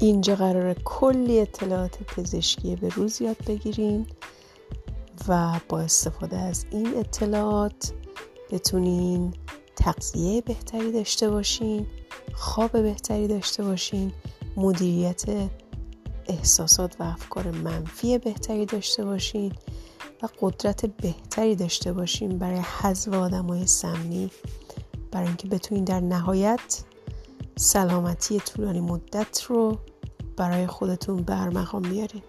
اینجا قرار کلی اطلاعات پزشکی به روز یاد بگیرین و با استفاده از این اطلاعات بتونین تغذیه بهتری داشته باشین خواب بهتری داشته باشین مدیریت احساسات و افکار منفی بهتری داشته باشین و قدرت بهتری داشته باشین برای حذف آدمای سمی برای اینکه بتونین در نهایت سلامتی طولانی مدت رو برای خودتون برمقام بیارین.